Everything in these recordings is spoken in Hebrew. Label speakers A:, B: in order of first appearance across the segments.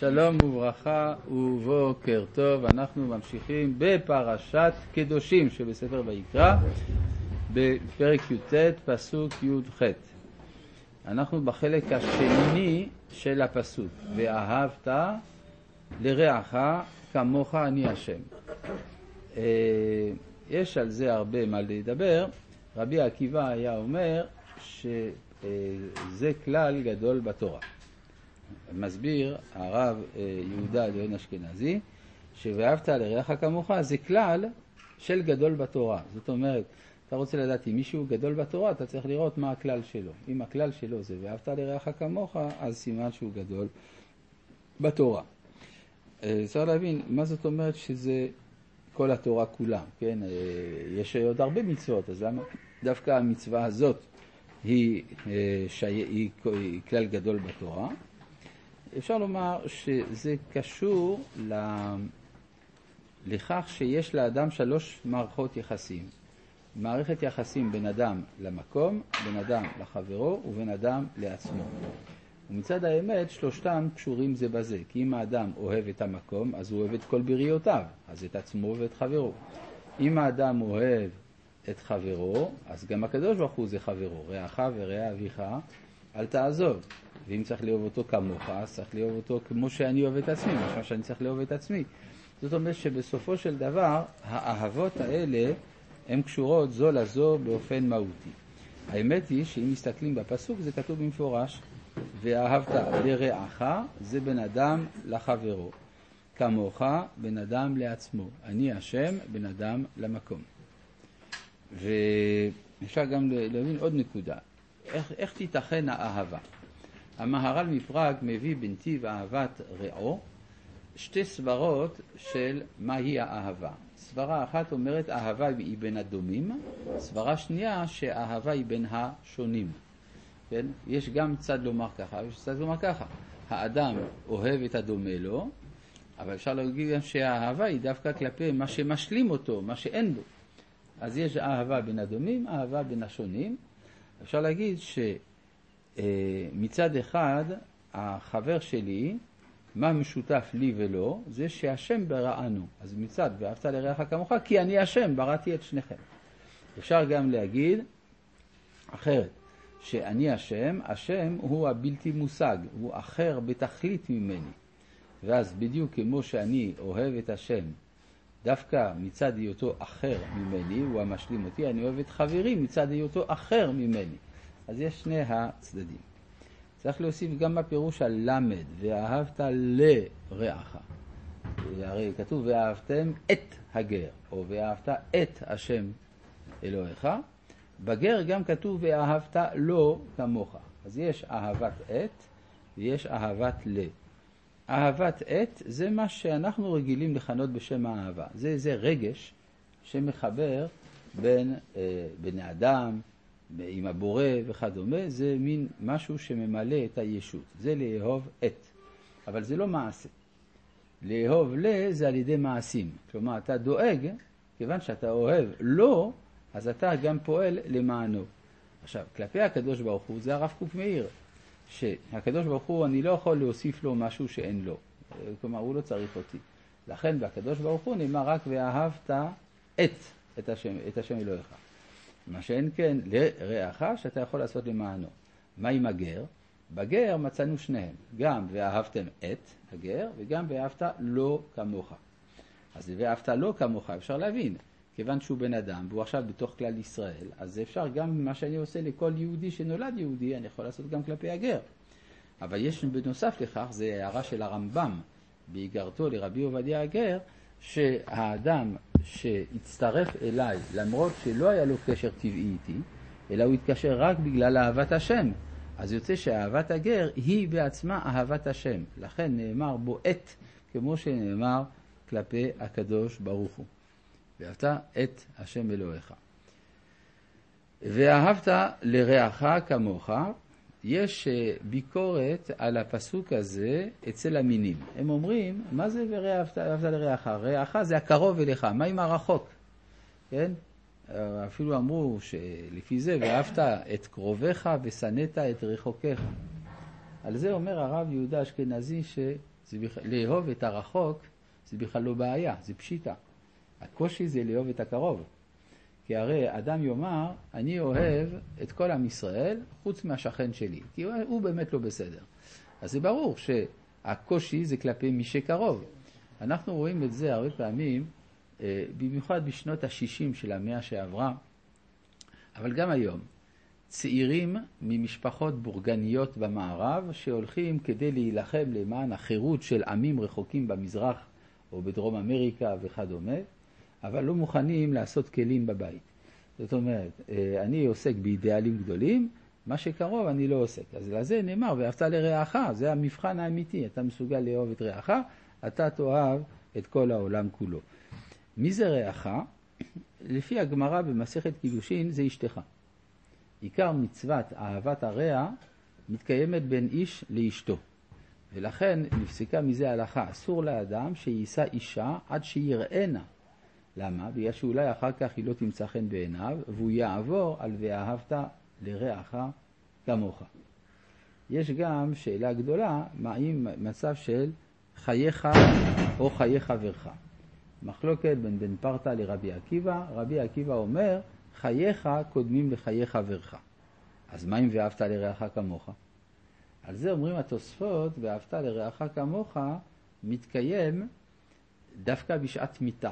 A: שלום וברכה ובוקר טוב, אנחנו ממשיכים בפרשת קדושים שבספר ויקרא, בפרק י"ט, פסוק י"ח. אנחנו בחלק השני של הפסוק, ואהבת לרעך כמוך אני השם. אה, יש על זה הרבה מה לדבר. רבי עקיבא היה אומר שזה כלל גדול בתורה. מסביר הרב אה, יהודה ליון אשכנזי, ש"ואהבת לרעך כמוך" זה כלל של גדול בתורה. זאת אומרת, אתה רוצה לדעת אם מישהו גדול בתורה, אתה צריך לראות מה הכלל שלו. אם הכלל שלו זה "ואהבת לרעך כמוך", אז סימן שהוא גדול בתורה. אה, צריך להבין, מה זאת אומרת שזה כל התורה כולה, כן? אה, יש עוד הרבה מצוות, אז למה דווקא המצווה הזאת היא, שי... היא כלל גדול בתורה? אפשר לומר שזה קשור ל... לכך שיש לאדם שלוש מערכות יחסים. מערכת יחסים בין אדם למקום, בין אדם לחברו ובין אדם לעצמו. ומצד האמת שלושתם קשורים זה בזה, כי אם האדם אוהב את המקום, אז הוא אוהב את כל בריאותיו, אז את עצמו ואת חברו. אם האדם אוהב את חברו, אז גם הקדוש ברוך הוא זה חברו, רעך ורע אביך אל תעזוב. ואם צריך לאהוב אותו כמוך, אז צריך לאהוב אותו כמו שאני אוהב את עצמי, משמע שאני צריך לאהוב את עצמי. זאת אומרת שבסופו של דבר, האהבות האלה הן קשורות זו לזו באופן מהותי. האמת היא שאם מסתכלים בפסוק זה כתוב במפורש, ואהבת לרעך זה בין אדם לחברו, כמוך בין אדם לעצמו, אני השם בין אדם למקום. ואפשר גם להבין עוד נקודה, איך, איך תיתכן האהבה? המהר"ל מפראג מביא בנתיב אהבת רעו שתי סברות של מהי האהבה. סברה אחת אומרת אהבה היא בין הדומים, סברה שנייה שאהבה היא בין השונים. כן? יש גם צד לומר ככה ויש צד לומר ככה. האדם אוהב את הדומה לו, אבל אפשר להגיד גם שהאהבה היא דווקא כלפי מה שמשלים אותו, מה שאין בו. אז יש אהבה בין הדומים, אהבה בין השונים. אפשר להגיד ש... אה, מצד אחד, החבר שלי, מה משותף לי ולו? זה שהשם בראנו. אז מצד ואהבת לרעך כמוך, כי אני השם, בראתי את שניכם. אפשר גם להגיד אחרת, שאני השם, השם הוא הבלתי מושג, הוא אחר בתכלית ממני. ואז בדיוק כמו שאני אוהב את השם, דווקא מצד היותו אחר ממני, הוא המשלים אותי, אני אוהב את חברי מצד היותו אחר ממני. אז יש שני הצדדים. צריך להוסיף גם בפירוש הלמד, ואהבת לרעך. הרי כתוב ואהבתם את הגר, או ואהבת את השם אלוהיך. בגר גם כתוב ואהבת לו כמוך. אז יש אהבת את ויש אהבת ל. אהבת את זה מה שאנחנו רגילים לכנות בשם האהבה. זה איזה רגש שמחבר בין אה, בני אדם, עם הבורא וכדומה, זה מין משהו שממלא את הישות. זה לאהוב את. אבל זה לא מעשה. לאהוב ל זה על ידי מעשים. כלומר, אתה דואג, כיוון שאתה אוהב לא, אז אתה גם פועל למענו. עכשיו, כלפי הקדוש ברוך הוא, זה הרב קוק מאיר, שהקדוש ברוך הוא, אני לא יכול להוסיף לו משהו שאין לו. כלומר, הוא לא צריך אותי. לכן בקדוש ברוך הוא נאמר רק ואהבת את, את השם, את השם אלוהיך. מה שאין כן לרעך שאתה יכול לעשות למענו. מה עם הגר? בגר מצאנו שניהם, גם ואהבתם את הגר וגם ואהבת לא כמוך. אז ואהבת לא כמוך אפשר להבין, כיוון שהוא בן אדם והוא עכשיו בתוך כלל ישראל, אז אפשר גם מה שאני עושה לכל יהודי שנולד יהודי, אני יכול לעשות גם כלפי הגר. אבל יש בנוסף לכך, זה הערה של הרמב"ם באיגרתו לרבי עובדיה הגר, שהאדם שהצטרף אליי, למרות שלא היה לו קשר טבעי איתי, אלא הוא התקשר רק בגלל אהבת השם. אז יוצא שאהבת הגר היא בעצמה אהבת השם. לכן נאמר בו את, כמו שנאמר כלפי הקדוש ברוך הוא. ואהבת את השם אלוהיך. ואהבת לרעך כמוך, יש אה, ביקורת על הפסוק הזה אצל המינים. הם אומרים, מה זה ואהבת לרעך? רעך זה הקרוב אליך, מה עם הרחוק? כן? אפילו אמרו שלפי זה, ואהבת את קרוביך ושנאת את רחוקיך. על זה אומר הרב יהודה אשכנזי זה בכ... לאהוב את הרחוק זה בכלל לא בעיה, זה פשיטה. הקושי זה לאהוב את הקרוב. כי הרי אדם יאמר, אני אוהב את כל עם ישראל חוץ מהשכן שלי, כי הוא באמת לא בסדר. אז זה ברור שהקושי זה כלפי מי שקרוב. אנחנו רואים את זה הרבה פעמים, אה, במיוחד בשנות ה-60 של המאה שעברה, אבל גם היום. צעירים ממשפחות בורגניות במערב שהולכים כדי להילחם למען החירות של עמים רחוקים במזרח או בדרום אמריקה וכדומה, אבל לא מוכנים לעשות כלים בבית. זאת אומרת, אה, אני עוסק באידיאלים גדולים, מה שקרוב אני לא עוסק. אז לזה נאמר, ואהבת לרעך, זה המבחן האמיתי, אתה מסוגל לאהוב את רעך, אתה תאהב את כל העולם כולו. מי זה רעך? לפי הגמרא במסכת קידושין זה אשתך. עיקר מצוות אהבת הרע מתקיימת בין איש לאשתו. ולכן נפסקה מזה הלכה, אסור לאדם שיישא אישה עד שיראנה. למה? בגלל שאולי אחר כך היא לא תמצא חן בעיניו, והוא יעבור על ואהבת לרעך כמוך. יש גם שאלה גדולה, מה אם מצב של חייך או חיי חברך. מחלוקת בין בן פרתא לרבי עקיבא, רבי עקיבא אומר, חייך קודמים לחיי חברך. אז מה אם ואהבת לרעך כמוך? על זה אומרים התוספות, ואהבת לרעך כמוך, מתקיים דווקא בשעת מיתה.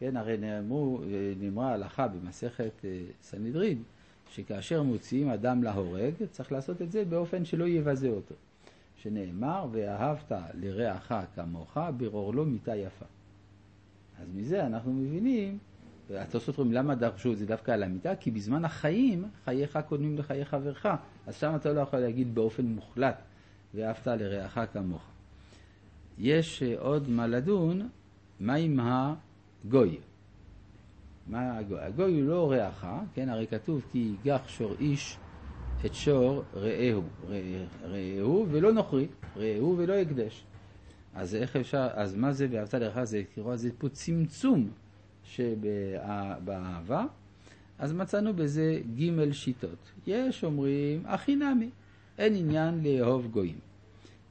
A: כן, הרי נאמרו, נאמרה הלכה במסכת אה, סנהדרין, שכאשר מוציאים אדם להורג, צריך לעשות את זה באופן שלא יבזה אותו. שנאמר, ואהבת לרעך כמוך, ברור לו מיתה יפה. אז מזה אנחנו מבינים, התוספות אומרים, למה דרשו את זה דווקא על המיטה? כי בזמן החיים, חייך קודמים לחיי חברך. אז שם אתה לא יכול להגיד באופן מוחלט, ואהבת לרעך כמוך. יש אה, עוד מה לדון, מה עם הגוי? מה הגוי? הגוי הוא לא רעך, כן? הרי כתוב כי ייגח שור איש את שור רעהו, רעהו ולא נוכרי, רעהו ולא הקדש. אז איך אפשר, אז מה זה ואהבת לרעך? זה, זה פה צמצום שבאהבה, אז מצאנו בזה ג' שיטות. יש אומרים, הכי נמי, אין עניין לאהוב גויים.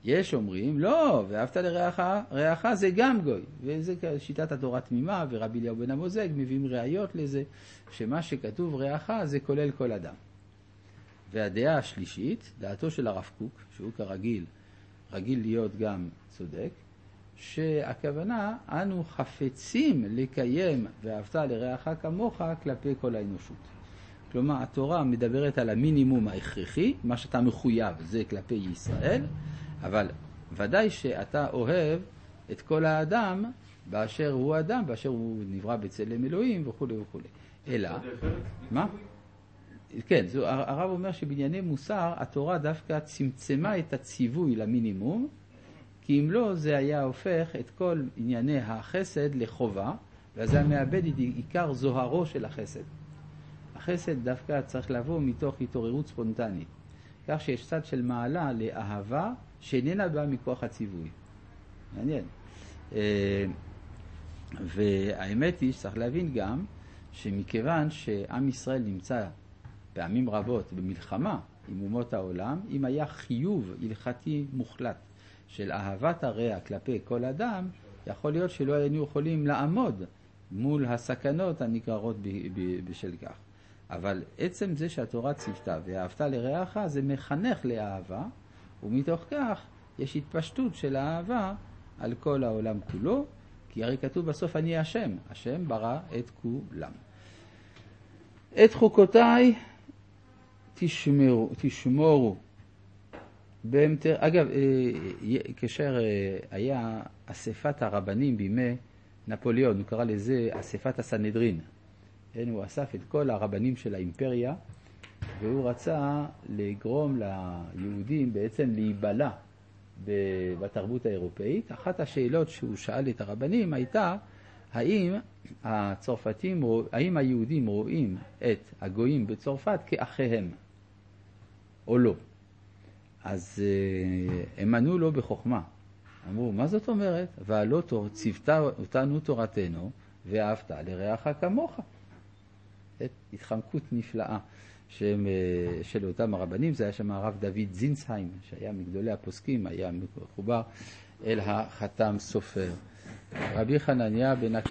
A: יש אומרים, לא, ואהבת לרעך, רעך זה גם גוי. וזה שיטת התורה תמימה, ורבי אליהו בן המוזג מביאים ראיות לזה, שמה שכתוב רעך זה כולל כל אדם. והדעה השלישית, דעתו של הרב קוק, שהוא כרגיל רגיל להיות גם צודק, שהכוונה, אנו חפצים לקיים ואהבת לרעך כמוך כלפי כל האנושות. כלומר, התורה מדברת על המינימום ההכרחי, מה שאתה מחויב זה כלפי ישראל, אבל ודאי שאתה אוהב את כל האדם באשר הוא אדם, באשר הוא נברא בצלם אלוהים וכולי וכולי. אלא, מה? כן, זו, הרב אומר שבענייני מוסר התורה דווקא צמצמה את הציווי למינימום, כי אם לא, זה היה הופך את כל ענייני החסד לחובה, ואז היה מאבד את עיקר זוהרו של החסד. החסד דווקא צריך לבוא מתוך התעוררות ספונטנית, כך שיש צד של מעלה לאהבה שאיננה באה מכוח הציווי. מעניין. אה, והאמת היא שצריך להבין גם שמכיוון שעם ישראל נמצא פעמים רבות במלחמה עם אומות העולם, אם היה חיוב הלכתי מוחלט של אהבת הרע כלפי כל אדם, יכול להיות שלא היינו יכולים לעמוד מול הסכנות הנגררות בשל כך. אבל עצם זה שהתורה ציוותה ואהבת לרעך זה מחנך לאהבה, ומתוך כך יש התפשטות של האהבה על כל העולם כולו, כי הרי כתוב בסוף אני השם, השם ברא את כולם. את חוקותיי תשמרו, תשמורו באמתר, אגב, אה, כאשר אה, היה אספת הרבנים בימי נפוליאון, הוא קרא לזה אספת הסנהדרין. כן, הוא אסף את כל הרבנים של האימפריה, והוא רצה לגרום ליהודים בעצם להיבלע בתרבות האירופאית. אחת השאלות שהוא שאל את הרבנים הייתה, האם הצרפתים, האם היהודים רואים את הגויים בצרפת כאחיהם, או לא? אז אה, הם ענו לו בחוכמה. אמרו, מה זאת אומרת? והלא ציוותה אותנו תורתנו, ואהבת לרעך כמוך. התחמקות נפלאה שהם, אה, של אותם הרבנים, זה היה שם הרב דוד זינסהיים, שהיה מגדולי הפוסקים, היה מחובר אל החתם סופר. רבי חנניה בן